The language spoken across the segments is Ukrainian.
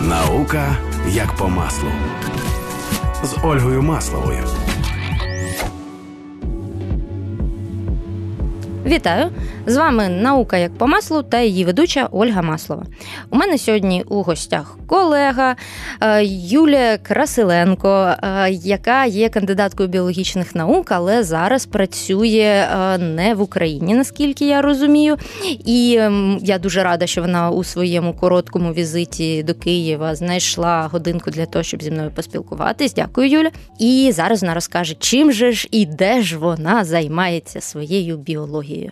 Наука як по маслу з Ольгою Масловою. Вітаю! З вами наука як по маслу та її ведуча Ольга Маслова. У мене сьогодні у гостях колега е, Юлія Красиленко, е, яка є кандидаткою біологічних наук, але зараз працює е, не в Україні, наскільки я розумію. І я дуже рада, що вона у своєму короткому візиті до Києва знайшла годинку для того, щоб зі мною поспілкуватись. Дякую, Юля. І зараз вона розкаже, чим же ж і де ж вона займається своєю біологією.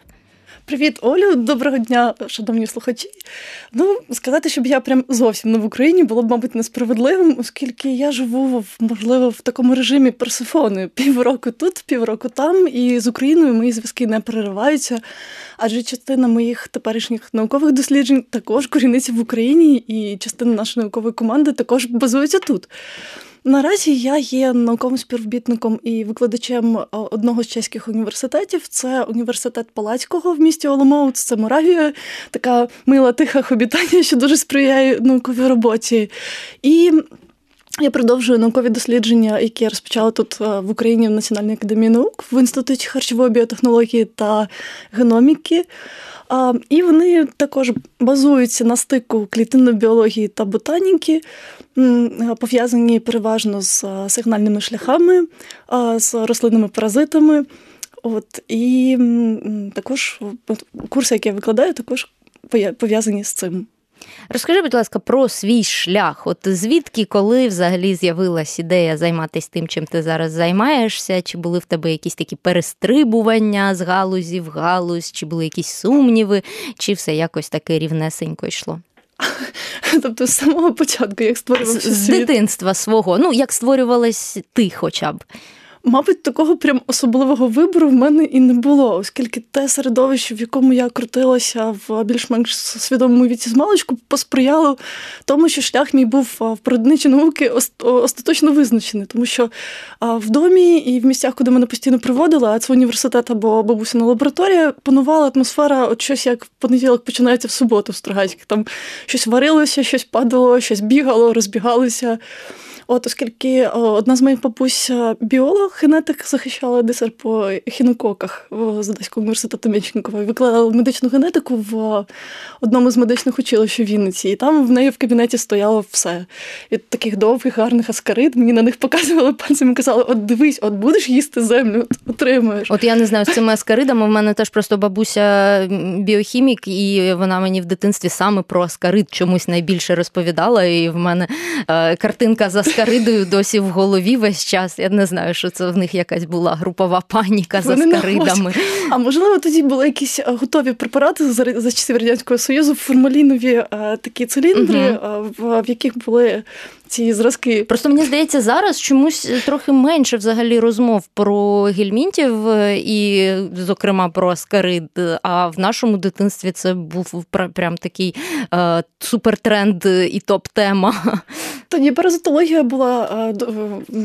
Привіт, Олю, доброго дня, шановні слухачі. Ну, сказати, щоб я прям зовсім не в Україні, було б, мабуть, несправедливим, оскільки я живу, можливо, в такому режимі персифони. Півроку тут, півроку там, і з Україною мої зв'язки не перериваються, адже частина моїх теперішніх наукових досліджень також коріниться в Україні, і частина нашої наукової команди також базується тут. Наразі я є науковим співробітником і викладачем одного з чеських університетів. Це університет Палацького в місті Оломоут, це Моравія, така мила тиха хобітання, що дуже сприяє науковій роботі. І я продовжую наукові дослідження, які я розпочала тут в Україні в Національній академії наук в інституті харчової біотехнології та геноміки. І вони також базуються на стику клітинної біології та ботаніки, пов'язані переважно з сигнальними шляхами, з рослинними паразитами. От, І також курси, які я викладаю, також пов'язані з цим. Розкажи, будь ласка, про свій шлях. От звідки, коли взагалі з'явилась ідея займатися тим, чим ти зараз займаєшся? Чи були в тебе якісь такі перестрибування з галузі в галузь, чи були якісь сумніви, чи все якось таке рівнесенько йшло? Тобто з самого початку, як створювався з, з дитинства свого, ну як створювалась ти хоча б. Мабуть, такого прям особливого вибору в мене і не було, оскільки те середовище, в якому я крутилася в більш-менш свідомому віці з маличку, посприяло тому, що шлях мій був в природничі науки остаточно визначений, тому що в домі і в місцях, куди мене постійно приводили, а це університет або бабусина лабораторія, панувала атмосфера, от щось як в понеділок починається в суботу в Строгацьких. Там щось варилося, щось падало, щось бігало, розбігалося. От, оскільки одна з моїх бабусь біолог, генетик захищала дисер по хінококах з Одеського університету Мечникова. Викладала медичну генетику в одному з медичних училищ у Вінниці. І там в неї в кабінеті стояло все. Від таких довгих, гарних аскарид мені на них показували пальцем і казали: от дивись, от будеш їсти землю, от отримуєш. От я не знаю з цими аскаридами. В мене теж просто бабуся біохімік, і вона мені в дитинстві саме про аскарид чомусь найбільше розповідала. І в мене е, картинка за аскаридою досі в голові весь час. Я не знаю, що це в них якась була групова паніка за скаридами. А можливо, тоді були якісь е, готові препарати за часів радянського союзу, формалінові е, такі циліндри, угу. в яких були ці зразки. Просто мені здається, зараз чомусь трохи менше взагалі розмов про гельмінтів і, зокрема, про аскарид. А в нашому дитинстві це був прям такий е, супертренд і топ-тема. Тоді паразитологія була,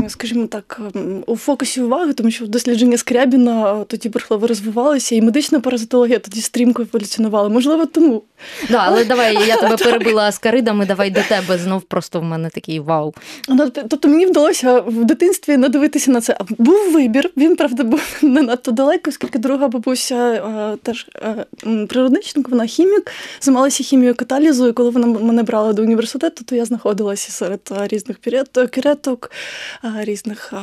скажімо так, у фокусі уваги, тому що дослідження Скрябіна тоді бурхливо розвивалися, і медична паразитологія тоді стрімко еволюціонувала. Можливо, тому. Да, але давай я тебе перебила аскаридами, давай до тебе знов просто в мене такий вау. Ну, тобто мені вдалося в дитинстві надивитися на це. Був вибір, він, правда, був не надто далеко, оскільки друга бабуся теж природничник, вона хімік, займалася хімією каталізу, і коли вона мене брала до університету, то я знаходилася серед різних кіреток, різних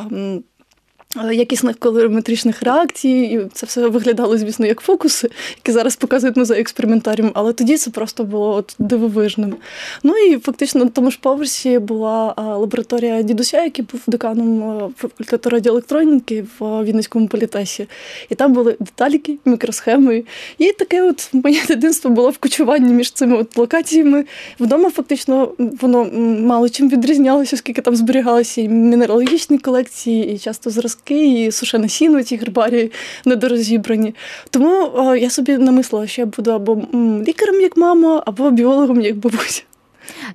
якісних колориметричних реакцій, і це все виглядало, звісно, як фокуси, які зараз показують музей експериментаріум, але тоді це просто було от дивовижним. Ну і фактично на тому ж поверсі була лабораторія дідуся, який був деканом факультету радіоелектроніки в Вінницькому політесі. І там були деталіки, мікросхеми. І таке от моє дитинство було в кочуванні між цими от локаціями. Вдома фактично воно мало чим відрізнялося, оскільки там зберігалися і мінералогічні колекції, і часто зразки кістки і сушене сіно, ці гербарії недорозібрані. Тому я собі намислила, що я буду або лікарем, як мама, або біологом, як бабуся.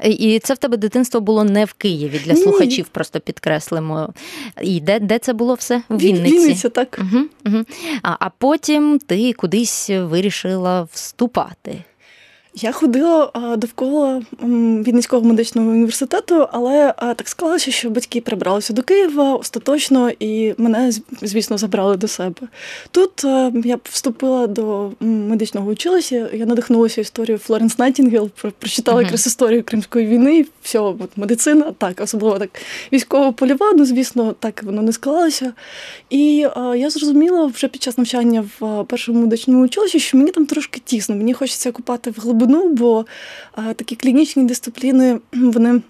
І це в тебе дитинство було не в Києві для слухачів, просто підкреслимо. І де де це було все? В Вінниці. Вінниця, так. Угу, угу. А, А потім ти кудись вирішила вступати. Я ходила довкола Вінницького медичного університету, але так склалося, що батьки перебралися до Києва остаточно, і мене, звісно, забрали до себе. Тут я вступила до медичного училища, я надихнулася історією Флоренс Найтінгел, прочитала якраз uh-huh. історію Кримської війни, все, от медицина, так, особливо так військово польова, ну, звісно, так воно не склалося. І я зрозуміла вже під час навчання в першому медичному училищі, що мені там трошки тісно, мені хочеться купати в глибину глибину, бо такі клінічні дисципліни вони.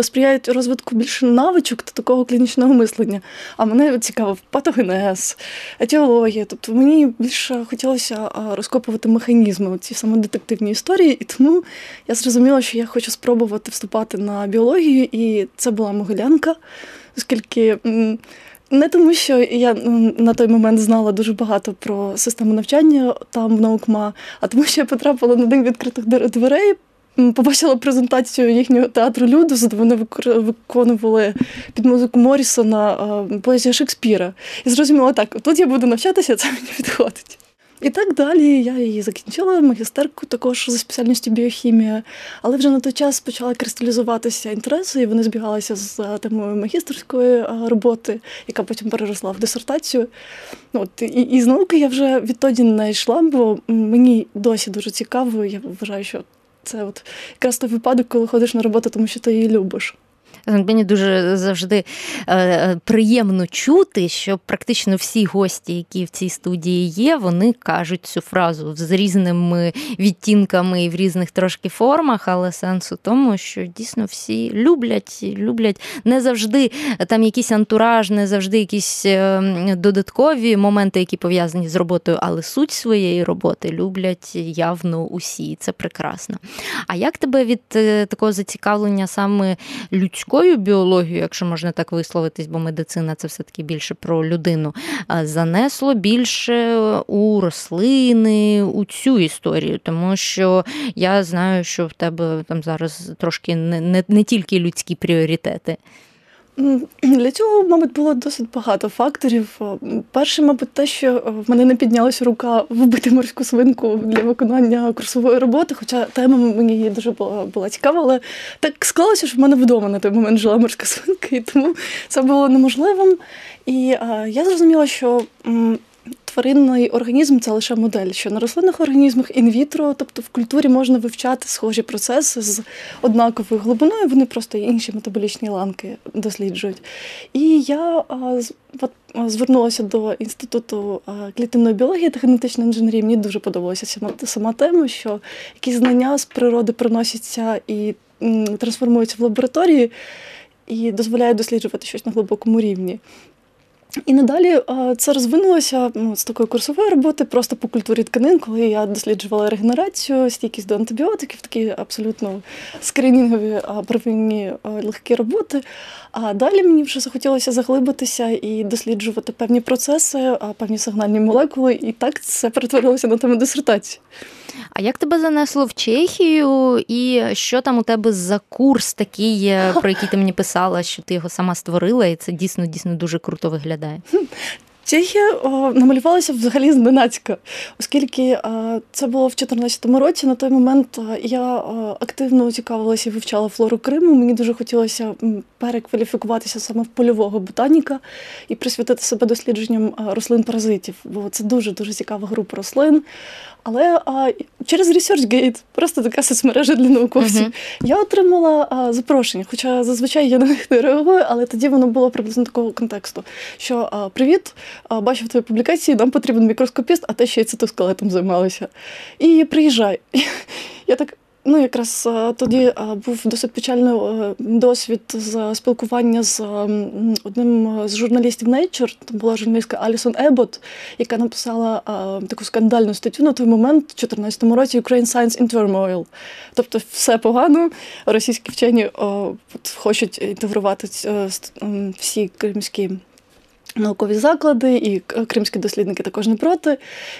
Сприяють розвитку більше навичок та такого клінічного мислення. А мене цікавив патогенез, етіологія. Тобто мені більше хотілося розкопувати механізми ці саме детективні історії, і тому я зрозуміла, що я хочу спробувати вступати на біологію, і це була Могилянка, оскільки не тому, що я на той момент знала дуже багато про систему навчання там в наукма, а тому, що я потрапила на день відкритих дверей. Побачила презентацію їхнього театру Людус, де вони виконували під музику Морісона поезію Шекспіра. І зрозуміла, так, тут я буду навчатися, це мені підходить. І так далі я її закінчила, магістерку також за спеціальністю біохімія, але вже на той час почала кристалізуватися інтереси, і вони збігалися з темою магістерської роботи, яка потім переросла в дисертацію. От, І, і з науки я вже відтоді не йшла, бо мені досі дуже цікаво. Я вважаю, що це от якраз той випадок, коли ходиш на роботу, тому що ти її любиш. Мені дуже завжди е, приємно чути, що практично всі гості, які в цій студії є, вони кажуть цю фразу з різними відтінками і в різних трошки формах, але сенс у тому, що дійсно всі люблять, люблять не завжди там якийсь антураж, не завжди якісь е, додаткові моменти, які пов'язані з роботою, але суть своєї роботи люблять явно усі. Це прекрасно. А як тебе від е, такого зацікавлення саме людського? Людською біологією, якщо можна так висловитись, бо медицина це все-таки більше про людину, занесло більше у рослини, у цю історію, тому що я знаю, що в тебе там зараз трошки не, не, не тільки людські пріоритети. Для цього, мабуть, було досить багато факторів. Перше, мабуть, те, що в мене не піднялася рука вбити морську свинку для виконання курсової роботи, хоча тема мені дуже була була цікава, але так склалося, що в мене вдома на той момент жила морська свинка, і тому це було неможливим. І а, я зрозуміла, що тваринний організм це лише модель, що на рослинних організмах інвітро, тобто в культурі можна вивчати схожі процеси з однаковою глибиною, вони просто інші метаболічні ланки досліджують. І я от, звернулася до інституту клітинної біології та генетичної інженерії. Мені дуже подобалася сама, сама тема, що якісь знання з природи приносяться і трансформуються в лабораторії. І дозволяє досліджувати щось на глибокому рівні. І надалі це розвинулося ну, з такої курсової роботи просто по культурі тканин, коли я досліджувала регенерацію, стійкість до антибіотиків, такі абсолютно скринінгові первинні легкі роботи. А далі мені вже захотілося заглибитися і досліджувати певні процеси, певні сигнальні молекули, і так це перетворилося на тему дисертації. А як тебе занесло в Чехію, і що там у тебе за курс такий, про який ти мені писала, що ти його сама створила, і це дійсно дійсно дуже круто виглядає? Чехія о, намалювалася взагалі зненацька, оскільки о, це було в 2014 році. На той момент я о, активно цікавилася і вивчала флору Криму. Мені дуже хотілося перекваліфікуватися саме в польового ботаніка і присвятити себе дослідженням рослин-паразитів, бо це дуже дуже цікава група рослин. Але а, через ResearchGate, просто така соцмережа для науковців, uh-huh. я отримала а, запрошення. Хоча зазвичай я на них не реагую, але тоді воно було приблизно такого контексту: що а, привіт, бачив твої публікації, нам потрібен мікроскопіст, а те ще й цитоскелетом займалися. І приїжджай. Я так. Ну, якраз е, тоді е, був досить печальний е, досвід з спілкування з одним з журналістів Nature. Там була журналістка Алісон Ебот, яка написала таку скандальну статтю на той момент, у 2014 році Ukraine Science in Turmoil. Тобто, все погано. Російські вчені хочуть інтегрувати всі кримські Наукові заклади і кримські дослідники також не проти.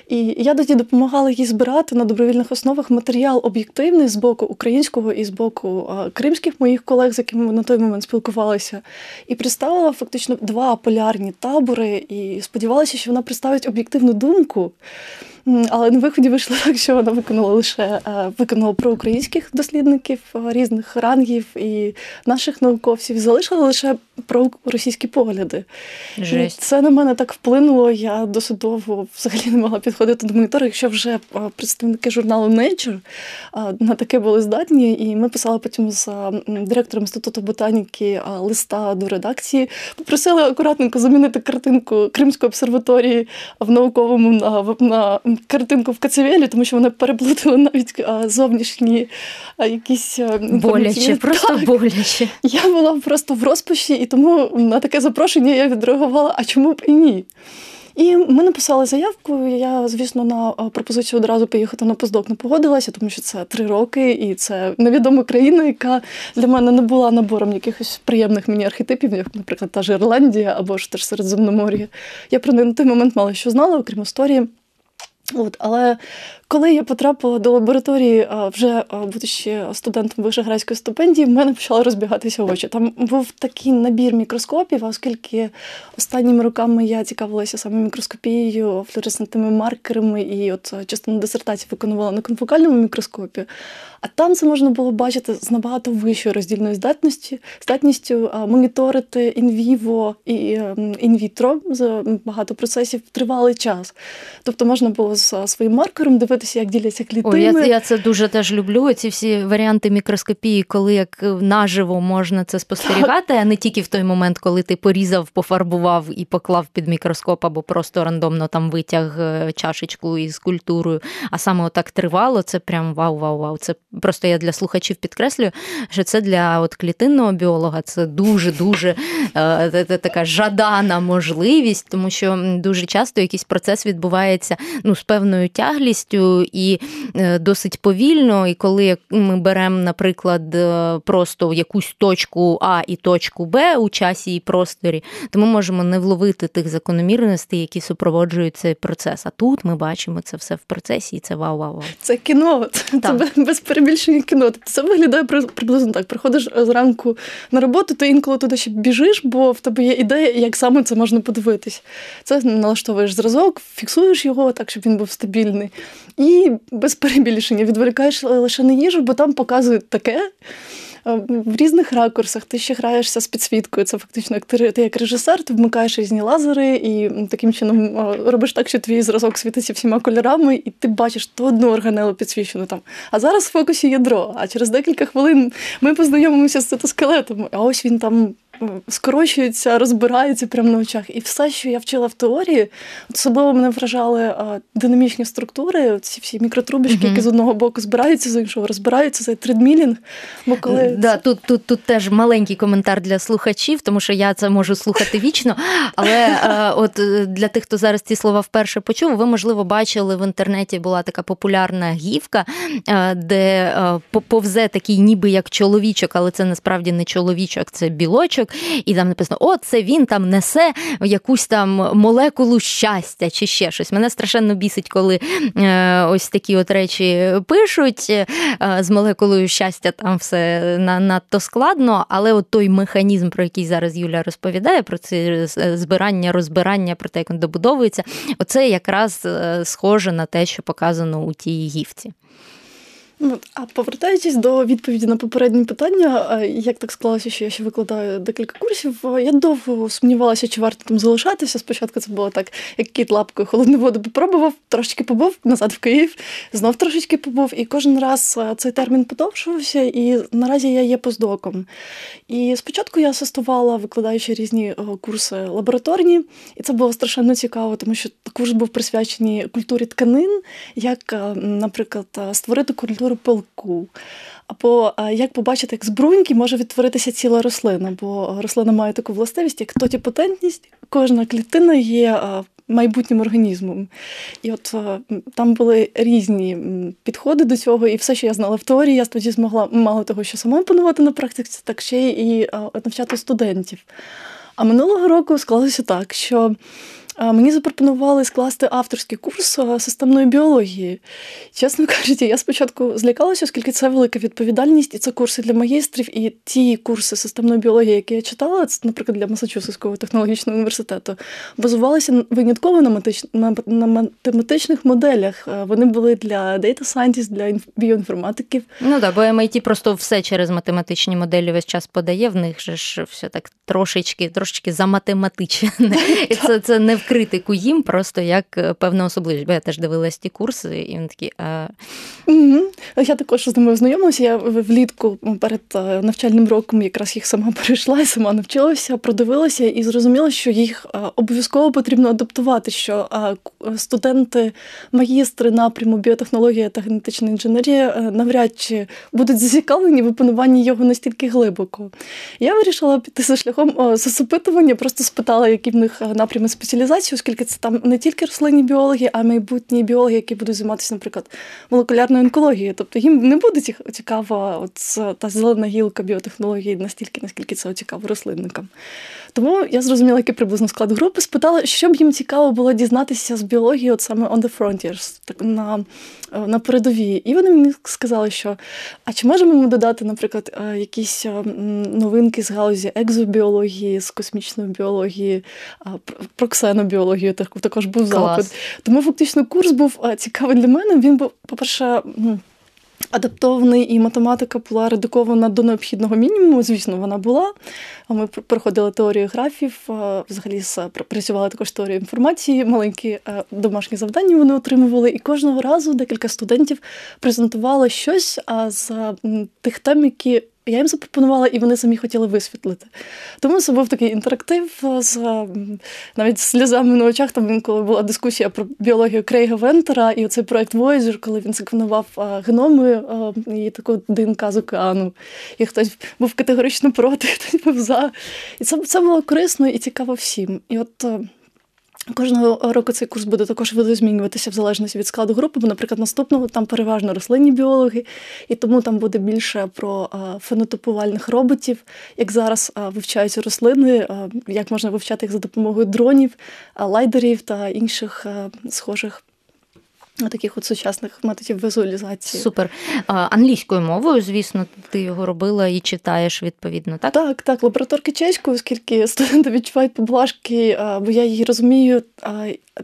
І я тоді допомагала їй збирати на добровільних основах матеріал об'єктивний з боку українського і з боку кримських моїх колег, з якими ми на той момент спілкувалися, і представила фактично два полярні табори, і сподівалася, що вона представить об'єктивну думку. Але на виході вийшло так, що вона виконала лише е, виконала про українських дослідників різних рангів і наших науковців, залишила лише про російські погляди. Жесть. І Це на мене так вплинуло. Я досить довго взагалі не могла підходити до монітора, якщо вже представники журналу Nature на таке були здатні, і ми писали потім з директором інституту ботаніки листа до редакції. Попросили акуратненько замінити картинку Кримської обсерваторії в науковому на, на картинку в Кацевелі, тому що вони переплутали навіть зовнішні якісь боляче, просто так. боляче. Я була просто в розпачі, і тому на таке запрошення я відреагувала, а чому б і ні? І ми написали заявку. Я, звісно, на пропозицію одразу поїхати на поздок не погодилася, тому що це три роки, і це невідома країна, яка для мене не була набором якихось приємних мені архетипів, як, наприклад, та ж Ірландія або ж теж Середземномор'я. Я про неї на той момент мало що знала, окрім історії. От, Але коли я потрапила до лабораторії, вже будучи студентом вишеградської стипендії, в мене почали розбігатися очі. Там був такий набір мікроскопів, оскільки останніми роками я цікавилася саме мікроскопією, флюоресцентними маркерами, і от частину дисертації виконувала на конфокальному мікроскопі. А там це можна було бачити з набагато вищою роздільною здатністю, здатністю моніторити in vivo і in vitro багато процесів тривалий час. Тобто можна було з своїм маркером дивитися дивитися, як діляться клітини. Ой, я я це дуже теж люблю. Ці всі варіанти мікроскопії, коли як наживо можна це спостерігати, а не тільки в той момент, коли ти порізав, пофарбував і поклав під мікроскоп, або просто рандомно там витяг е, чашечку із культурою. А саме отак тривало, це прям вау-вау-вау. Це просто я для слухачів підкреслюю, що це для от клітинного біолога це дуже-дуже е, така жадана можливість, тому що дуже часто якийсь процес відбувається ну, з певною тяглістю і е, досить повільно. І коли ми беремо, наприклад, е, просто якусь точку А і точку Б у часі і просторі, то ми можемо не вловити тих закономірностей, які супроводжують цей процес. А тут ми бачимо це все в процесі, і це вау-вау-вау. Це кіно, це так. без перебільшення кіно. Тобто це виглядає приблизно так. Приходиш зранку на роботу, ти інколи туди ще біжиш, бо в тебе є ідея, як саме це можна подивитись. Це налаштовуєш зразок, фіксуєш його так, щоб він був стабільний. І без перебільшення відволікаєш лише на їжу, бо там показують таке. Е, в різних ракурсах ти ще граєшся з підсвіткою. Це фактично як ти, ти як режисер, ти вмикаєш різні лазери і таким чином е, робиш так, що твій зразок світиться всіма кольорами, і ти бачиш ту одну органелу підсвічену там. А зараз в фокусі ядро. А через декілька хвилин ми познайомимося з цитоскелетом. А ось він там скорочуються, розбираються прямо на очах. І все, що я вчила в теорії, особливо мене вражали а, динамічні структури, ці всі мікротрубочки, mm-hmm. які з одного боку збираються, з іншого розбираються, цей тридмілінг. Бо коли да, тут, тут, тут теж маленький коментар для слухачів, тому що я це можу слухати вічно. Але а, от е, для тих, хто зараз ці слова вперше почув, ви, можливо, бачили в інтернеті була така популярна гівка, де повзе такий, ніби як чоловічок, але це насправді не чоловічок, це білочок книжок, і там написано: О, це він там несе якусь там молекулу щастя чи ще щось. Мене страшенно бісить, коли е, ось такі от речі пишуть. Е, з молекулою щастя там все надто складно, але от той механізм, про який зараз Юля розповідає, про це збирання, розбирання, про те, як він добудовується, оце якраз е, схоже на те, що показано у тій гівці. Ну, А повертаючись до відповіді на попередні питання, як так склалося, що я ще викладаю декілька курсів, я довго сумнівалася, чи варто там залишатися. Спочатку це було так, як кіт лапкою холодну воду попробував, трошечки побув, назад в Київ, знов трошечки побув, і кожен раз цей термін подовжувався, і наразі я є поздоком. І спочатку я асистувала, викладаючи різні курси лабораторні, і це було страшенно цікаво, тому що курс був присвячений культурі тканин, як, наприклад, створити культуру пилку. Або як побачити, як з бруньки може відтворитися ціла рослина, бо рослина має таку властивість, як тотіпотентність, кожна клітина є майбутнім організмом. І от там були різні підходи до цього, і все, що я знала в теорії, я тоді змогла мало того, що сама опанувати на практиці, так ще і навчати студентів. А минулого року склалося так, що Мені запропонували скласти авторський курс системної біології. Чесно кажучи, я спочатку злякалася, оскільки це велика відповідальність, і це курси для магістрів, і ті курси системної біології, які я читала, це, наприклад, для Масачусетського технологічного університету, базувалися винятково на на математичних моделях. Вони були для Data Scientist, для біоінформатиків. Ну так, бо MIT просто все через математичні моделі весь час подає. В них же ж все так трошечки, трошечки заматематичне. І це це не в критику їм, просто як е, певна особливість. Бо я теж дивилась ті курси, і вони такі. А... Угу. Я також з ними ознайомилася. Я влітку перед е, навчальним роком якраз їх сама перейшла сама навчилася, продивилася і зрозуміла, що їх е, обов'язково потрібно адаптувати. Що студенти, магістри напряму біотехнологія та генетична інженерія навряд чи будуть зацікавлені в опануванні його настільки глибоко. Я вирішила піти за шляхом засопитування, просто спитала, які в них напрями спеціалізації, оскільки це там не тільки рослинні біологи, а й майбутні біологи, які будуть займатися, наприклад, молекулярною онкологією. Тобто їм не буде цікава от та зелена гілка біотехнології настільки, наскільки це цікаво рослинникам. Тому я зрозуміла, який приблизно склад групи, спитала, що б їм цікаво було дізнатися з біології, от саме on the frontiers, так на на передовій. І вони мені сказали, що а чи можемо ми додати, наприклад, е, якісь е, новинки з галузі екзобіології, з космічної біології, про ксенобіологію також був запит. Тому фактично курс був е, цікавий для мене. Він був, по-перше, Адаптований і математика була редукована до необхідного мінімуму. Звісно, вона була. Ми проходили теорію графів, взагалі працювали також теорію інформації, маленькі е, домашні завдання вони отримували. І кожного разу декілька студентів презентували щось з тих тем, які я їм запропонувала, і вони самі хотіли висвітлити. Тому це був такий інтерактив з навіть сльозами на очах. Там коли була дискусія про біологію Крейга Вентера і оцей проект Voyager, коли він секвенував геноми і таку ДНК з океану. І хтось був категорично проти, хтось був за. І це це було корисно і цікаво всім. І от Кожного року цей курс буде також видозмінюватися в залежності від складу групи, бо, наприклад, наступного там переважно рослинні біологи, і тому там буде більше про фенотипувальних роботів, як зараз вивчаються рослини, як можна вивчати їх за допомогою дронів, лайдерів та інших схожих таких от сучасних методів візуалізації. Супер. Англійською мовою, звісно, ти його робила і читаєш відповідно, так? Так, так. Лабораторки чеською, оскільки студенти відчувають поблажки, бо я її розумію,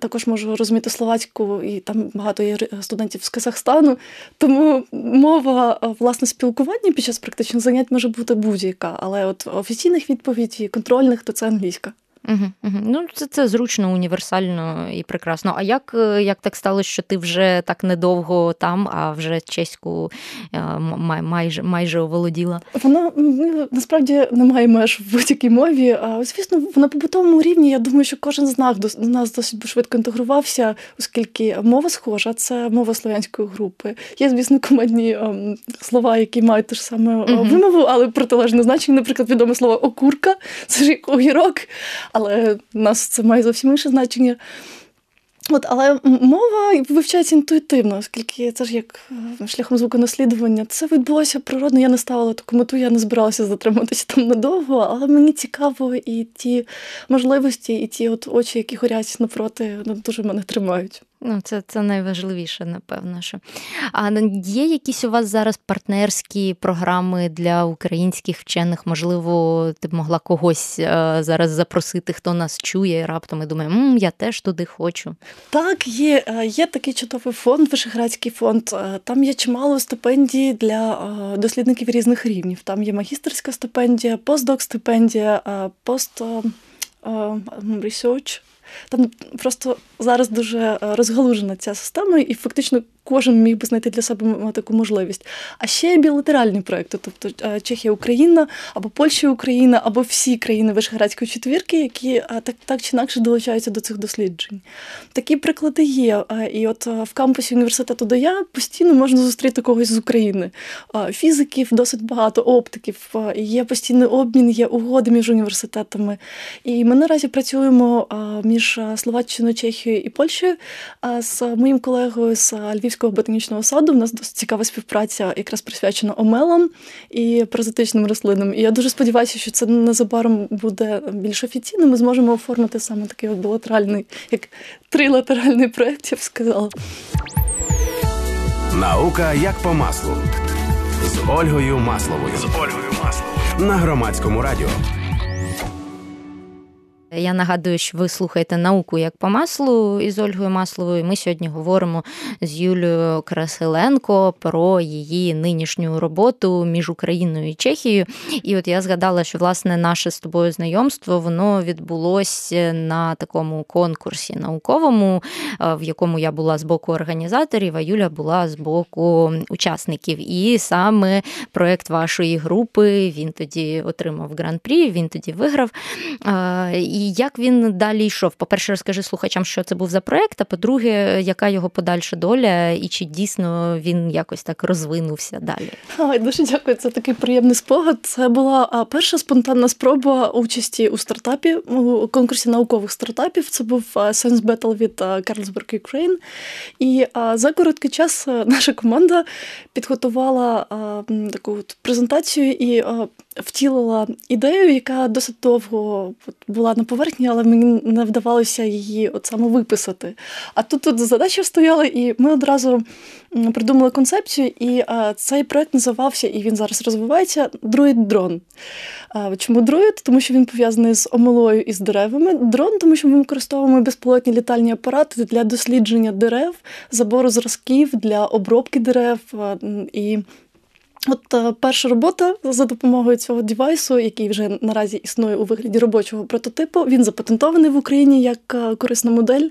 також можу розуміти словацьку, і там багато є студентів з Казахстану. Тому мова власне спілкування під час практичних занять може бути будь-яка, але от офіційних відповідей, контрольних, то це англійська. Угу, угу. Ну, це це зручно, універсально і прекрасно. А як е, як так сталося, що ти вже так недовго там, а вже чеську е, майже майже оволоділа? Вона ну, насправді немає меж в будь-якій мові. А звісно, на побутовому рівні я думаю, що кожен з нас з нас досить швидко інтегрувався, оскільки мова схожа, це мова слов'янської групи. Є, звісно, командні ем, слова, які мають те ж саме угу. вимову, але протилежне значення, наприклад, відоме слово окурка, це ж огірок але нас це має зовсім інше значення. От, Але мова вивчається інтуїтивно, оскільки це ж як е, шляхом звуконаслідування. Це відбулося природно, я не ставила таку мету, я не збиралася затриматися там надовго, але мені цікаво і ті можливості, і ті от очі, які горять напроти, ну, дуже мене тримають. Ну, це це найважливіше, напевно. що. А є якісь у вас зараз партнерські програми для українських вчених? Можливо, ти б могла когось е, зараз запросити, хто нас чує, раптом і думає, М, я теж туди хочу. Так, є е, Є такий чудовий фонд, Вишеградський фонд. Е, там є чимало стипендій для дослідників різних рівнів. Там є магістерська стипендія, постдок стипендія, пост research. Там просто зараз дуже е, розгалужена ця система, і фактично кожен міг би знайти для себе таку можливість. А ще білатеральні проекти, тобто е, Чехія, Україна або Польща, Україна, або всі країни Вишградської четвірки, які е, так так чи інакше долучаються до цих досліджень. Такі приклади є. І от в кампусі університету де я постійно можна зустріти когось з України. Фізиків досить багато, оптиків, є постійний обмін, є угоди між університетами. І ми наразі працюємо між Словаччиною, Чехією і Польщею з моїм колегою з Львів. Львівського ботанічного саду. У нас досить цікава співпраця, якраз присвячена омелам і паразитичним рослинам. І я дуже сподіваюся, що це незабаром буде більш офіційно. Ми зможемо оформити саме такий от білатеральний, як трилатеральний проєкт, я б сказала. Наука як по маслу з Ольгою Масловою. З Ольгою Масловою на громадському радіо. Я нагадую, що ви слухаєте науку як по маслу із Ольгою Масловою. Ми сьогодні говоримо з Юлією Красиленко про її нинішню роботу між Україною і Чехією. І от я згадала, що власне наше з тобою знайомство воно відбулося на такому конкурсі науковому, в якому я була з боку організаторів, а Юля була з боку учасників. І саме проект вашої групи він тоді отримав гран-прі, він тоді виграв. І як він далі йшов? По-перше, розкажи слухачам, що це був за проект, а по-друге, яка його подальша доля, і чи дійсно він якось так розвинувся далі? Ой, дуже дякую. Це такий приємний спогад. Це була перша спонтанна спроба участі у стартапі у конкурсі наукових стартапів. Це був Science Battle від Carlsberg Ukraine. І за короткий час наша команда підготувала таку презентацію і втілила ідею, яка досить довго була на поверхні, але мені не вдавалося її от саме виписати. А тут тут задача стояла, і ми одразу придумали концепцію, і цей проект називався, і він зараз розвивається Друїд дрон. Чому друїд? Тому що він пов'язаний з омилою і з деревами. Дрон, тому що ми використовуємо безпілотні літальні апарати для дослідження дерев, забору зразків для обробки дерев і. От е, перша робота за допомогою цього девайсу, який вже наразі існує у вигляді робочого прототипу, він запатентований в Україні як е, корисна модель.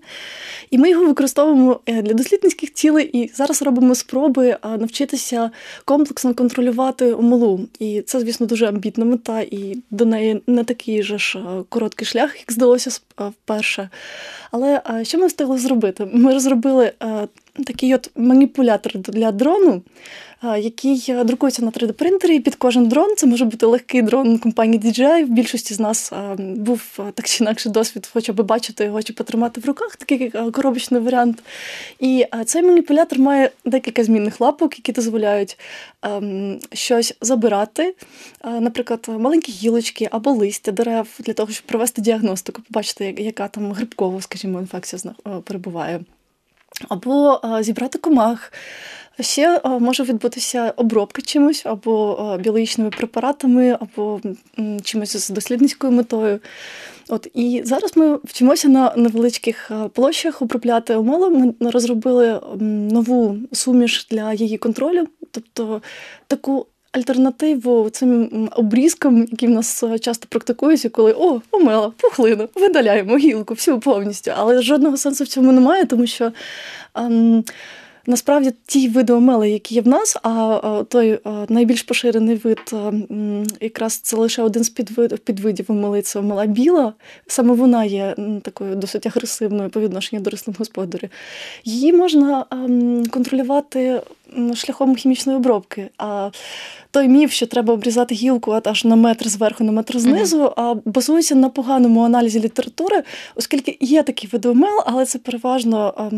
І ми його використовуємо е, для дослідницьких цілей. І зараз робимо спроби навчитися комплексно контролювати омолу. І це, звісно, дуже амбітна мета, і до неї не такий же ж короткий шлях, як здалося вперше. Але що ми встигли зробити? Ми розробили такий от маніпулятор для дрону який друкується на 3D-принтері. Під кожен дрон це може бути легкий дрон компанії DJI. В більшості з нас був так чи інакше досвід, хоча б бачити його чи потримати в руках, такий коробочний варіант. І цей маніпулятор має декілька змінних лапок, які дозволяють щось забирати, наприклад, маленькі гілочки або листя дерев для того, щоб провести діагностику, побачити, яка там грибкова, скажімо, інфекція перебуває. Або зібрати комах, Ще е, може відбутися обробка чимось, або е, біологічними препаратами, або чимось з дослідницькою метою. От І зараз ми вчимося на невеличких е, площах обробляти омелу. Ми розробили нову суміш для її контролю, тобто таку альтернативу цим обрізкам, які в нас часто практикуються, коли о, помила, пухлина, видаляємо гілку, всю повністю. Але жодного сенсу в цьому немає, тому що. Ем, Насправді ті види омели, які є в нас, а той найбільш поширений вид, якраз це лише один з підвидів омели, це омела біла. Саме вона є такою досить агресивною по відношенню до рослин господарів. Її можна контролювати шляхом хімічної обробки. А той міф, що треба обрізати гілку аж на метр зверху, на метр знизу, а базується на поганому аналізі літератури, оскільки є такі види омел, але це переважно.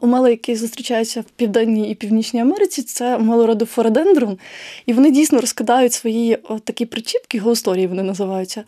Умели, які зустрічаються в Південній і Північній Америці, це умели роду фородендрон, і вони дійсно розкидають свої такі причіпки, геосторії вони називаються,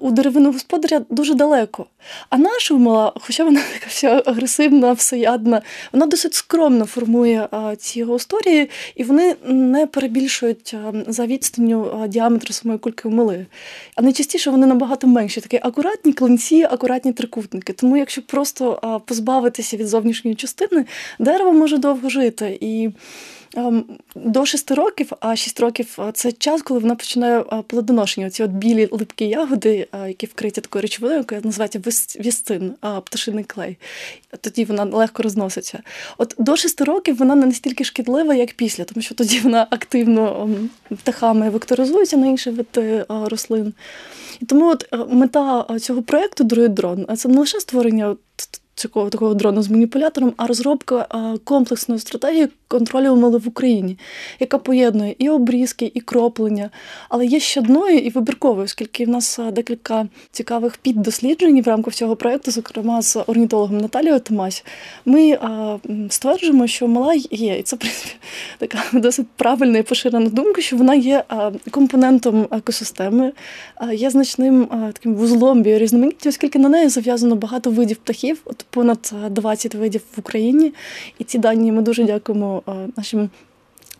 у деревину господаря дуже далеко. А наша умела, хоча вона така вся агресивна, всеядна, вона досить скромно формує ці геосторії, і вони не перебільшують за відстанню діаметру самої кульки умели. А найчастіше вони набагато менші, такі акуратні клинці, акуратні трикутники. Тому якщо просто позбавитися від зовнішнього зовнішньої частини, дерево може довго жити. І ем, до 6 років, а 6 років це час, коли вона починає плодоношення. Оці от білі липкі ягоди, які вкриті такою речовиною, яка називається вістин, пташиний клей. Тоді вона легко розноситься. От до 6 років вона не настільки шкідлива, як після, тому що тоді вона активно ем, птахами векторизується на інші види рослин. І тому от мета цього проєкту Другий дрон це не лише створення цього такого дрона з маніпулятором, а розробка комплексної стратегії контролю мали в Україні, яка поєднує і обрізки, і кроплення, але є ще одною і вибірковою, оскільки в нас декілька цікавих піддосліджень в рамках цього проєкту, зокрема з орнітологом Наталією Томась, ми стверджуємо, що мала є, і це в принципі така досить правильна і поширена думка, що вона є компонентом екосистеми, є значним таким вузлом біорізноманіття, оскільки на неї зав'язано багато видів птахів, от понад 20 видів в Україні. І ці дані ми дуже дякуємо нашим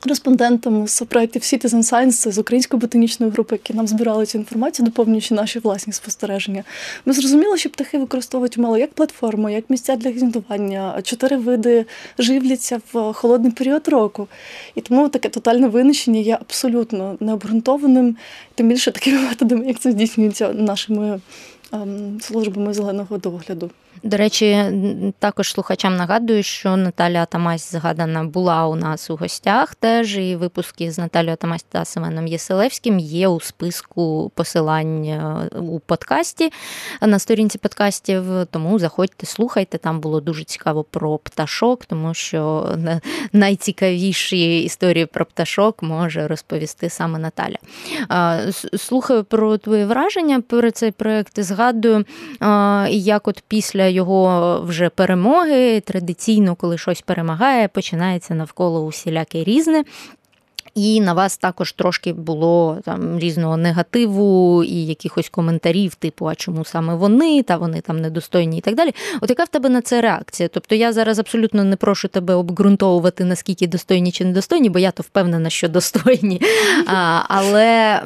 Респондентам з проєктів Citizen Science з української ботанічної групи, які нам збирали цю інформацію, доповнюючи наші власні спостереження. Ми зрозуміли, що птахи використовують мало як платформу, як місця для гніздування. Чотири види живляться в холодний період року. І тому таке тотальне винищення є абсолютно необґрунтованим, тим більше такими методами, як це здійснюється нашими ем, службами зеленого догляду. До речі, також слухачам нагадую, що Наталя Атамась згадана була у нас у гостях. Теж і випуски з Наталією Атамась та Семеном Єселевським є у списку посилань е, у подкасті на сторінці подкастів. Тому заходьте, слухайте. Там було дуже цікаво про пташок, тому що найцікавіші історії про пташок може розповісти саме Наталя. Слухаю про твої враження про цей проект. Згадую, як от після його вже перемоги. Традиційно, коли щось перемагає, починається навколо усіляке різне. І на вас також трошки було там різного негативу і якихось коментарів, типу, а чому саме вони, та вони там недостойні і так далі. От яка в тебе на це реакція? Тобто я зараз абсолютно не прошу тебе обґрунтовувати, наскільки достойні чи недостойні, бо я то впевнена, що достойні. А, Але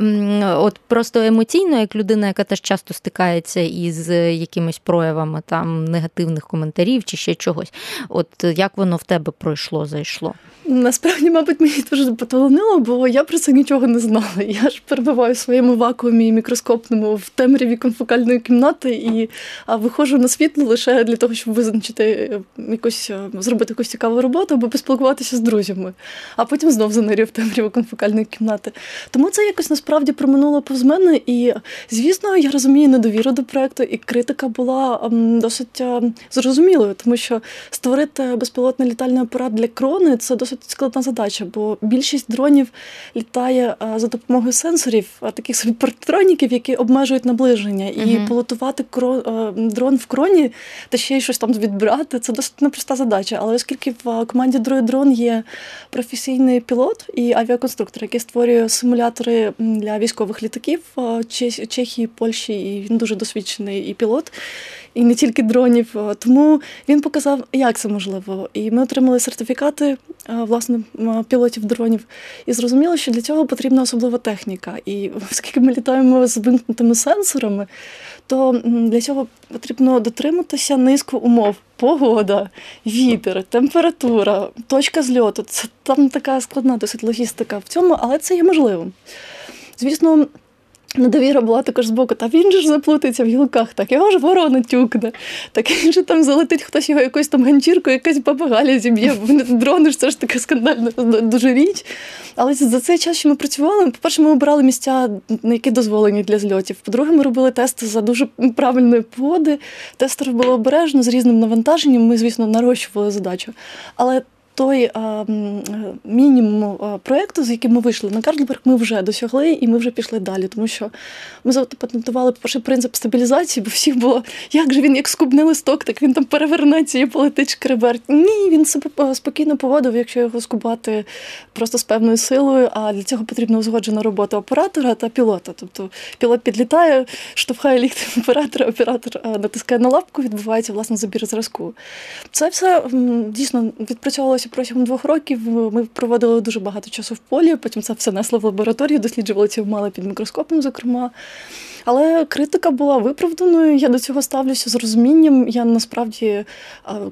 от просто емоційно, як людина, яка теж часто стикається із якимись проявами там негативних коментарів чи ще чогось, от як воно в тебе пройшло, зайшло? Насправді, мабуть, мені дуже потолонило, бо я про це нічого не знала. Я ж перебуваю в своєму вакуумі мікроскопному в темряві конфокальної кімнати і виходжу на світло лише для того, щоб визначити е, якусь е, зробити якусь цікаву роботу або поспілкуватися з друзями, а потім знов занирю в темряву конфокальної кімнати. Тому це якось насправді проминуло повз мене. І, звісно, я розумію недовіру до проекту, і критика була досить зрозумілою, тому що створити безпілотний літальний апарат для крони це досить складна задача, бо більшість дронів літає за допомогою сенсорів, таких собі партроніків, які обмежують наближення. І uh-huh. пілотувати дрон в кроні та ще й щось там відбирати це досить непроста задача. Але оскільки в команді дрон є професійний пілот і авіаконструктор, який створює симулятори для військових літаків Чехії, Польщі, і він дуже досвідчений і пілот і не тільки дронів. Тому він показав, як це можливо. І ми отримали сертифікати власне пілотів дронів. І зрозуміло, що для цього потрібна особлива техніка. І оскільки ми літаємо з вимкнутими сенсорами, то для цього потрібно дотриматися низку умов. Погода, вітер, температура, точка зльоту. Це там така складна досить логістика в цьому, але це є можливим. Звісно, Недовіра була також з боку, та він же ж заплутається в гілках, так його ж ворона тюкне, так він же там залетить хтось його якоюсь там ганчіркою, якась бабагаля зіб'є, бо дрони ж це ж така скандальна дуже річ. Але за цей час, що ми працювали, по-перше, ми обирали місця, які дозволені для зльотів. По-друге, ми робили тести за дуже правильної погоди. Тестер було обережно з різним навантаженням. Ми, звісно, нарощували задачу. Але той а, мінімум проєкту, з яким ми вийшли на Карлберг, ми вже досягли і ми вже пішли далі. Тому що ми запатентували перший принцип стабілізації, бо всіх було, як же він як скубний листок, так він там перевернеться і полетить шкреберть. Ні, він себе спокійно поводив, якщо його скубати просто з певною силою. А для цього потрібна узгоджена робота оператора та пілота. Тобто пілот підлітає, штовхає ліхтем оператора, оператор натискає на лапку, відбувається власне забір зразку. Це все дійсно відпрацьовувалося протягом двох років ми проводили дуже багато часу в полі, потім це все несли в лабораторію, досліджували ці вмали під мікроскопом, зокрема. Але критика була виправданою. Я до цього ставлюся з розумінням. Я насправді,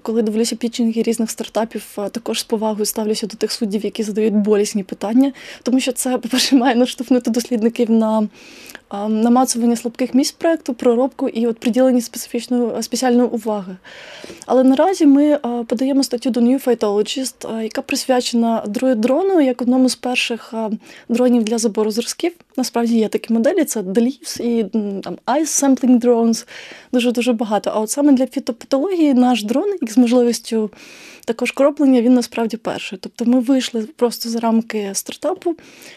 коли дивлюся пітчинги різних стартапів, також з повагою ставлюся до тих суддів, які задають болісні питання, тому що це, по-перше, має наштовхнути дослідників на намацування слабких місць проекту, проробку і от приділення специфічної спеціальної уваги. Але наразі ми подаємо статтю до New Phytologist, яка присвячена дрону як одному з перших дронів для забору зразків. Насправді є такі моделі: це DELIEVS і там Ice Sampling Drones, дуже дуже багато. А от саме для фітопатології наш дрон, як з можливістю також кроплення, він насправді перший. Тобто ми вийшли просто за рамки стартапу.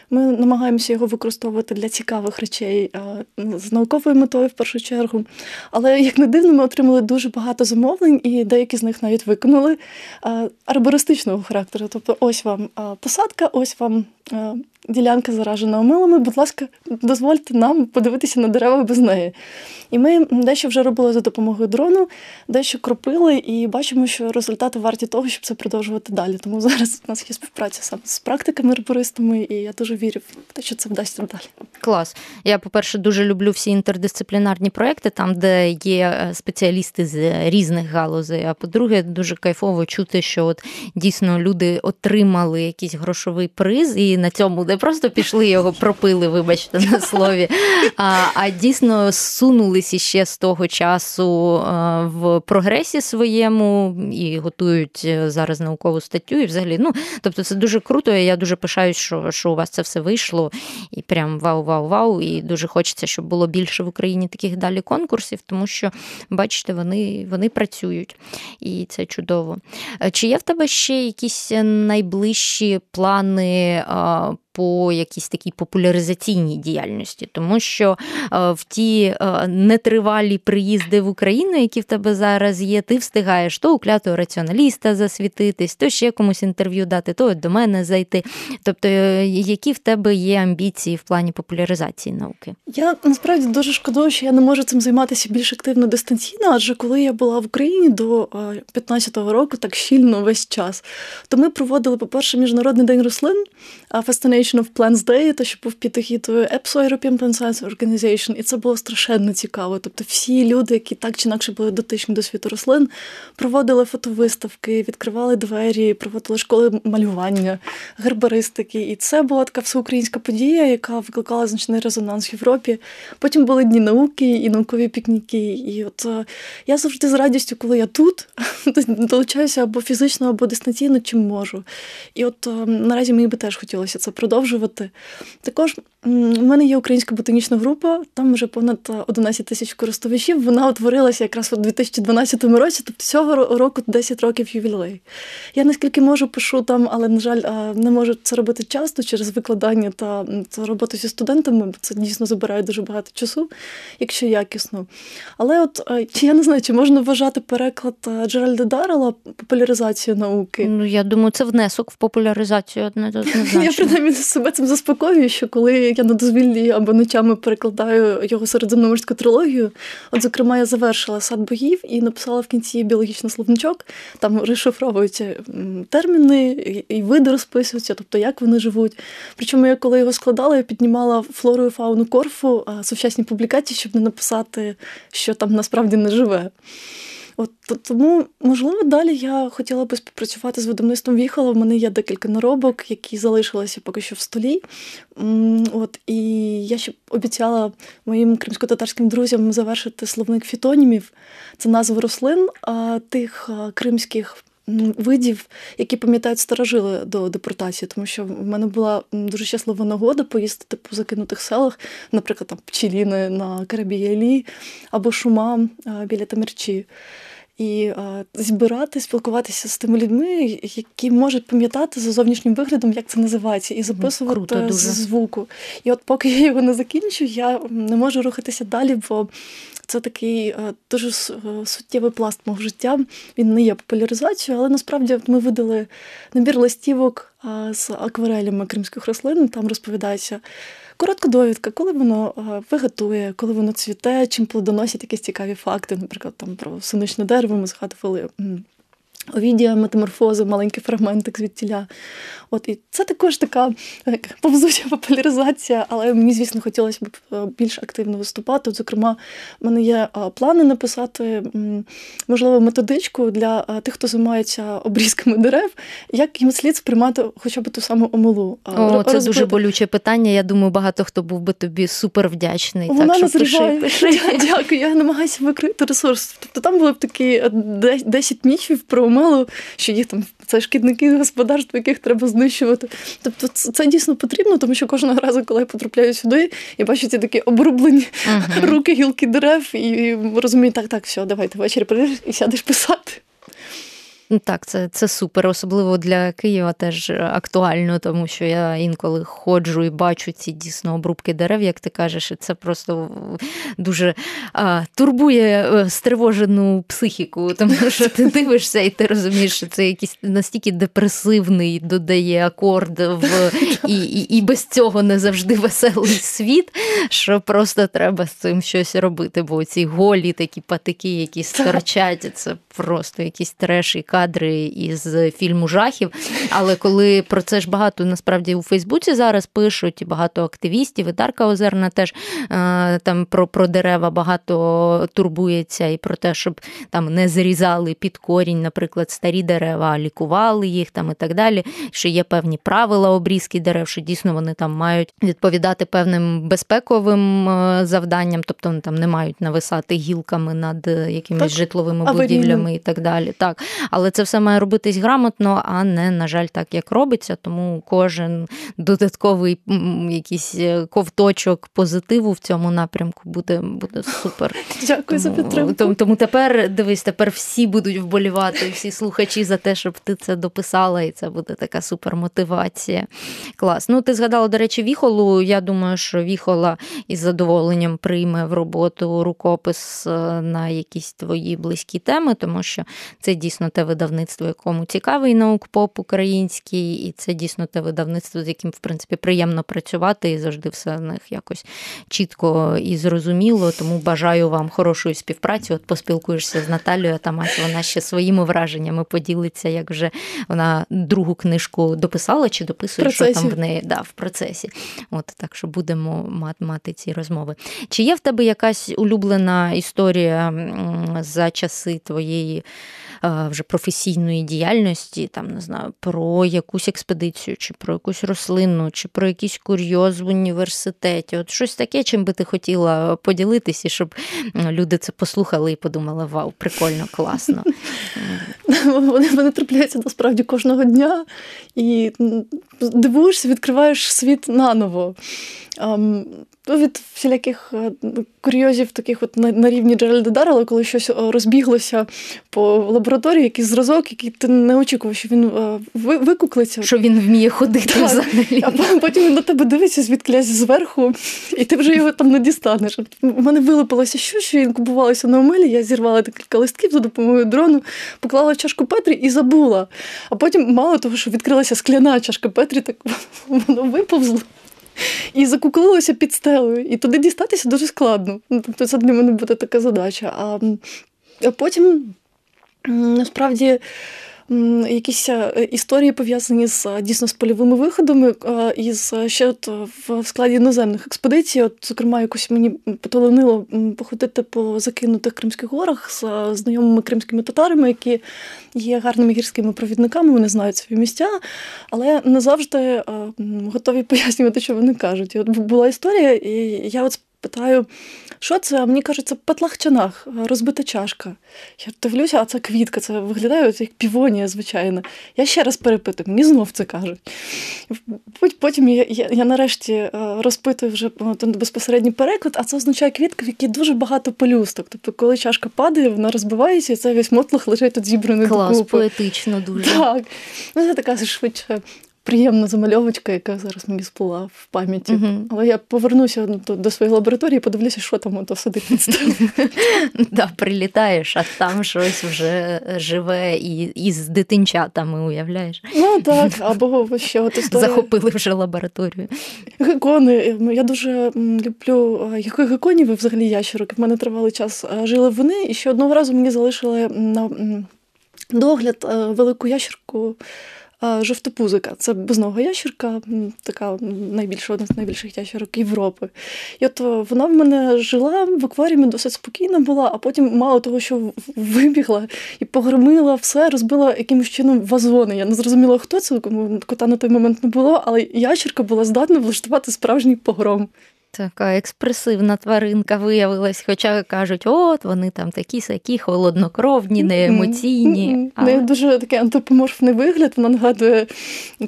Ми намагаємося його використовувати для цікавих речей з науковою метою в першу чергу. Але, як не дивно, ми отримали дуже багато замовлень, і деякі з них навіть виконали арбористичного характеру. Тобто, ось вам посадка, ось вам ділянка заражена омилами, будь ласка, дозвольте нам подивитися на дерева без неї. І ми дещо вже робили за допомогою дрону, дещо кропили, і бачимо, що результати варті того, щоб це продовжувати далі. Тому зараз у нас є співпраця саме з практиками арбористами, і я дуже вірю в те, що це вдасться далі. Клас. Я, по-перше, дуже люблю всі інтердисциплінарні проекти, там, де є е, спеціалісти з різних галузей. А по-друге, дуже кайфово чути, що от дійсно люди отримали якийсь грошовий приз, і на цьому не просто пішли його пропили, вибачте на слові, а а дійсно сунулися ще з того часу в прогресі своєму і готують е, зараз наукову статтю. І взагалі, ну тобто, це дуже круто. Я дуже пишаюсь, що що у вас це все вийшло, і прям вау-вау-вау. І дуже хочеться, щоб було більше в Україні таких далі конкурсів, тому що, бачите, вони, вони працюють, і це чудово. Е, чи є в тебе ще якісь найближчі плани? uh, по якійсь такій популяризаційній діяльності, тому що е, в ті е, нетривалі приїзди в Україну, які в тебе зараз є, ти встигаєш то у клятого раціоналіста засвітитись, то ще комусь інтерв'ю дати, то до мене зайти. Тобто, е, які в тебе є амбіції в плані популяризації науки? Я насправді дуже шкодую, що я не можу цим займатися більш активно дистанційно, адже коли я була в Україні до 15-го року, так щільно весь час, то ми проводили, по-перше, міжнародний день рослин, Fascination Combination of Plants Day, те, що був під егідою EPSO, European Plant Science Organization, і це було страшенно цікаво. Тобто всі люди, які так чи інакше були дотичні до світу рослин, проводили фотовиставки, відкривали двері, проводили школи малювання, гербаристики. І це була така всеукраїнська подія, яка викликала значний резонанс в Європі. Потім були дні науки і наукові пікніки. І от е, я завжди з радістю, коли я тут, долучаюся або фізично, або дистанційно, чим можу. І от е, наразі мені би теж хотілося це продовжувати продовжувати. Також у мене є українська ботанічна група, там вже понад 11 тисяч користувачів. Вона утворилася якраз у 2012 році, тобто цього року 10 років ювілей. Я наскільки можу, пишу там, але, на жаль, не можу це робити часто через викладання та, роботу зі студентами, бо це дійсно забирає дуже багато часу, якщо якісно. Але от я не знаю, чи можна вважати переклад Джеральда Даррела популяризацію науки? Ну, я думаю, це внесок в популяризацію однозначно. Я принаймні себе цим заспокоюю, що коли я на дозвіллі або ночами перекладаю його середземноморську трилогію. От, зокрема, я завершила сад богів і написала в кінці біологічний словничок. Там розшифровуються терміни і види розписуються, тобто як вони живуть. Причому я коли його складала, я піднімала флору і фауну корфу, сучасні публікації, щоб не написати, що там насправді не живе. От Тому, можливо, далі я хотіла би співпрацювати з видавництвом Віхала. В мене є декілька наробок, які залишилися поки що в столі. От, І я ще обіцяла моїм кримсько-татарським друзям завершити словник фітонімів. Це назви рослин тих кримських. Видів, які пам'ятають старожили до депортації, тому що в мене була дуже щаслива нагода поїздити по закинутих селах, наприклад, там пчеліни на Карабіялі або шума біля Тамерчі і а, збирати, спілкуватися з тими людьми, які можуть пам'ятати за зовнішнім виглядом, як це називається, і записувати Круто, дуже. звуку. І от поки я його не закінчу, я не можу рухатися далі, бо це такий дуже суттєвий пласт мого життя. Він не є популяризацією, але насправді ми видали набір листівок з акварелями кримських рослин. Там розповідається Коротка довідка, коли воно е, виготує, коли воно цвіте, чим плодоносять якісь цікаві факти, наприклад, там про сонячне дерево ми згадували Овідія метаморфози, маленький фрагментик звідтіля. От і це також така як, повзуча популяризація, але мені, звісно, хотілося б е, більш активно виступати. От, Зокрема, в мене є плани написати, можливо, методичку для тих, хто займається обрізками дерев, як їм слід сприймати хоча б ту саму омилу. О, Це дуже болюче питання. Я думаю, багато хто був би тобі супер вдячний. Вона так, що пиши, пиши. Дякую, я намагаюся викрити ресурс. Тобто там були б такі 10 е, міфів про омилу, що їх там це шкідники господарства, яких треба знищувати. Тобто, це дійсно потрібно, тому що кожного разу, коли я потрапляю сюди, я бачу ці такі обрублені uh-huh. руки, гілки дерев, і розумію, так, так, все, давайте ввечері прийдеш і сядеш писати. Ну, так, це це супер, особливо для Києва теж актуально, тому що я інколи ходжу і бачу ці дійсно обрубки дерев, як ти кажеш, і це просто дуже а, турбує е, стривожену психіку, тому що ти дивишся і ти розумієш, що це якийсь настільки депресивний додає акорд в і, і, і без цього не завжди веселий світ, що просто треба з цим щось робити. Бо ці голі такі патики, які сторчать, це просто якісь треш і кадри із фільму жахів. Але коли про це ж багато насправді у Фейсбуці зараз пишуть, і багато активістів, і Дарка Озерна теж е, там про про дерева багато турбується і про те, щоб там не зрізали під корінь, наприклад, старі дерева, а лікували їх там і так далі. Що є певні правила обрізки дерев, що дійсно вони там мають відповідати певним безпековим е, завданням, тобто вони там не мають нависати гілками над якимись так, житловими будівлями і так далі. Так, але це все має робитись грамотно, а не на жаль, так як робиться. Тому кожен додатковий якийсь е, ковточок позитиву в цьому напрямку буде буде супер. Дякую тому, за підтримку. Тому, тому тепер дивись, тепер всі будуть вболівати, всі слухачі за те, щоб ти це дописала, і це буде така супер мотивація. Клас. Ну, ти згадала, до речі, віхолу. Я думаю, що віхола із задоволенням прийме в роботу рукопис е, на якісь твої близькі теми, тому що це дійсно те видавництво, якому цікавий наук-поп український, і це дійсно те видавництво, з яким, в принципі, приємно працювати і завжди все в них якось чітко і зрозуміло. Тому бажаю вам хорошої співпраці. От поспілкуєшся з Наталією Тамась, вона ще своїми враженнями поділиться, як вже вона другу книжку дописала чи дописує, що там в неї да, в процесі. От так що будемо мати ці розмови. Чи є в тебе якась улюблена історія за часи твоєї вже професійної діяльності, там не знаю, про якусь експедицію, чи про якусь рослину, чи про якийсь курйоз в університеті? От щось таке, чим би ти хотіла поділитися, щоб люди це послухали і подумали: вау, прикольно, класно. Вони вони трапляються насправді кожного дня і дивуєшся, відкриваєш світ наново. Ну, від всіляких е, курйозів, таких от на, на рівні Джеральда Даррела, коли щось е, розбіглося по лабораторії, якийсь зразок, який ти не очікував, що він е, ви, викуклиться. Що він вміє ходити так. взагалі. А потім він на тебе дивиться звідклясь зверху, і ти вже його там не дістанеш. У мене вилипилося щось, що він купувалося на омелі, я зірвала декілька листків за допомогою дрону, поклала чашку Петрі і забула. А потім, мало того, що відкрилася скляна чашка Петрі, так воно виповзло і закуклилося під стелею. І туди дістатися дуже складно. Ну, тобто це для мене буде така задача. А, а потім насправді. Якісь е, історії пов'язані з дійсно з польовими виходами, і з ще от в складі іноземних експедицій. От, зокрема, якось мені поталанило походити по закинутих Кримських горах з знайомими кримськими татарами, які є гарними гірськими провідниками, вони знають свої місця, але не завжди готові пояснювати, що вони кажуть. І от була історія, і я от питаю, що це? А мені кажуть, це патлахчанах, розбита чашка. Я дивлюся, а це квітка, це виглядає як півонія, звичайно. Я ще раз перепитую, мені знов це кажуть. Потім я я, я нарешті е, розпитую вже безпосередній переклад, а це означає квітка, в якій дуже багато пелюсток. Тобто, коли чашка падає, вона розбивається, і це весь мотлох лежить тут зібраний Клас, докупи. поетично дуже. Так. Ну, Це така швидше приємна замальовочка, яка зараз мені сплила в пам'яті. uh Але я повернуся до своєї лабораторії, і подивлюся, що там ото сидить під столом. Да, прилітаєш, а там щось вже живе і, і з дитинчатами, уявляєш? Ну так, або ще от історія. Захопили вже лабораторію. Гекони. Я дуже люблю яких геконів і взагалі ящерок. В мене тривалий час жили вони, і ще одного разу мені залишили на догляд, велику ящерку жовтопузика. Це безнога ящерка, така найбільша одна з найбільших ящерок Європи. І от вона в мене жила в акваріумі, досить спокійна була, а потім, мало того, що вибігла і погромила все, розбила якимось чином вазони. Я не зрозуміла, хто це, кота на той момент не було, але ящерка була здатна влаштувати справжній погром. Така експресивна тваринка виявилась, хоча кажуть, от вони там такі сякі, холоднокровні, неемоційні. Mm-hmm. Mm-hmm. дуже такий антропоморфний вигляд, вона нагадує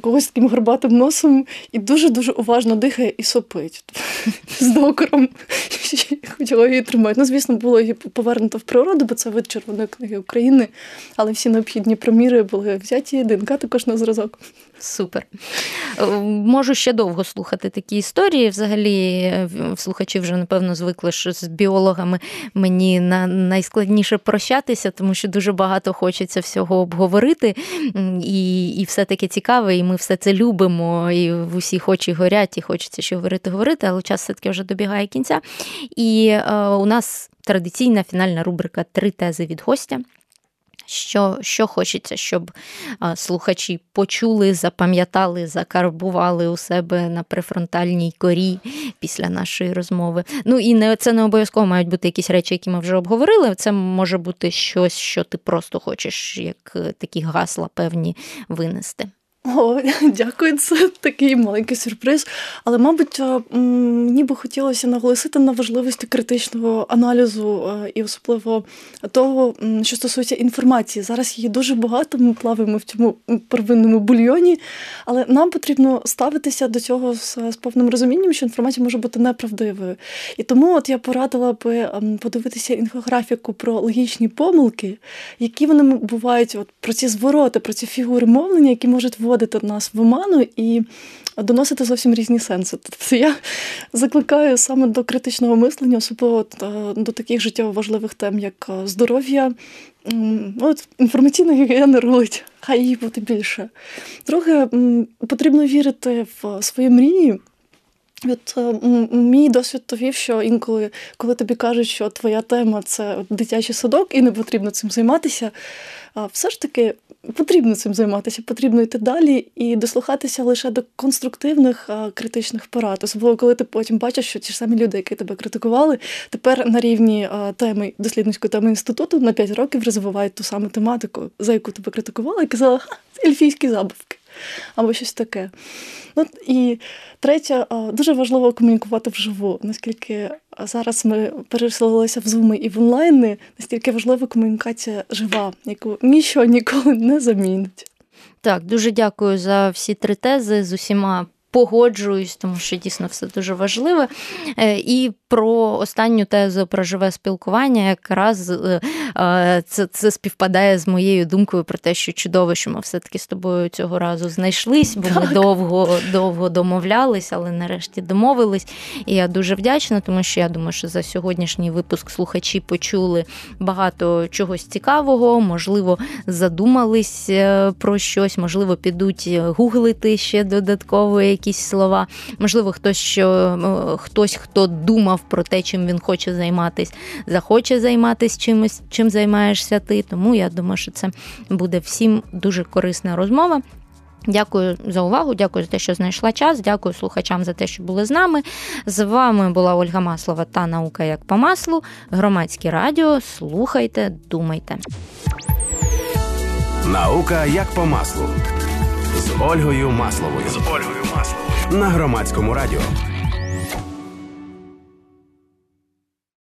когось таким горбатим носом і дуже-дуже уважно дихає і сопить з докором. Хотіла її тримати. Ну, звісно, було її повернуто в природу, бо це вид червоної книги України, але всі необхідні проміри були взяті, ДНК також на зразок. Супер. Е, можу ще довго слухати такі історії. Взагалі, слухачі вже, напевно, звикли, що з біологами мені найскладніше прощатися, тому що дуже багато хочеться всього обговорити, і і все таке цікаве, і ми все це любимо, і в усіх очі горять, і хочеться ще говорити, говорити, але час все-таки вже добігає кінця. І е, у нас традиційна фінальна рубрика Три тези від гостя. Що що хочеться, щоб а, слухачі почули, запам'ятали, закарбували у себе на префронтальній корі після нашої розмови. Ну і не це не обов'язково мають бути якісь речі, які ми вже обговорили. Це може бути щось, що ти просто хочеш, як е, такі гасла певні винести. О, дякую, це такий маленький сюрприз. Але, мабуть, мені би хотілося наголосити на важливості критичного аналізу е, і особливо того, що стосується інформації. Зараз її дуже багато. Ми плаваємо в цьому первинному бульйоні, але нам потрібно ставитися до цього з, з повним розумінням, що інформація може бути неправдивою. І тому от я порадила би подивитися інфографіку про логічні помилки, які вони бувають, от про ці звороти, про ці фігури мовлення, які можуть вводити вводити нас в оману і доносити зовсім різні сенси. Тобто я закликаю саме до критичного мислення, особливо до таких життєво важливих тем, як е, здоров'я. От Інформаційна гігієна рулить, хай її буде більше. Друге, потрібно вірити в свої мрії. От е, мій досвід довів, що інколи, коли тобі кажуть, що твоя тема це дитячий садок і не потрібно цим займатися, все ж таки потрібно цим займатися, потрібно йти далі і дослухатися лише до конструктивних критичних порад. Особливо, коли ти потім бачиш, що ті ж самі люди, які тебе критикували, тепер на рівні теми дослідницької теми інституту на 5 років розвивають ту саму тематику, за яку тебе критикували, і казала ха, ельфійські забавки або щось таке. Ну, І третє, дуже важливо комунікувати вживу. Наскільки зараз ми переселилися в зуми і в онлайни, настільки важлива комунікація жива, яку нічого ніколи не замінить. Так, дуже дякую за всі три тези з усіма погоджуюсь, тому що дійсно все дуже важливе. Е, і про останню тезу про живе спілкування, якраз е, е, це це співпадає з моєю думкою про те, що чудово, що ми все-таки з тобою цього разу знайшлись, бо ми довго довго домовлялись, але нарешті домовились. І я дуже вдячна, тому що я думаю, що за сьогоднішній випуск слухачі почули багато чогось цікавого, можливо, задумались про щось, можливо, підуть гуглити ще додатково якісь слова. Можливо, хтось що хтось, хто думав про те, чим він хоче займатися, захоче займатися чимось, чим займаєшся ти. Тому я думаю, що це буде всім дуже корисна розмова. Дякую за увагу, дякую за те, що знайшла час. Дякую слухачам за те, що були з нами. З вами була Ольга Маслова та наука як по маслу. Громадське радіо. Слухайте, думайте. Наука як по маслу з Ольгою Масловою. З Ольгою Масловою на громадському радіо.